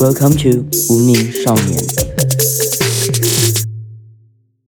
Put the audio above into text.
welcome to 无名少年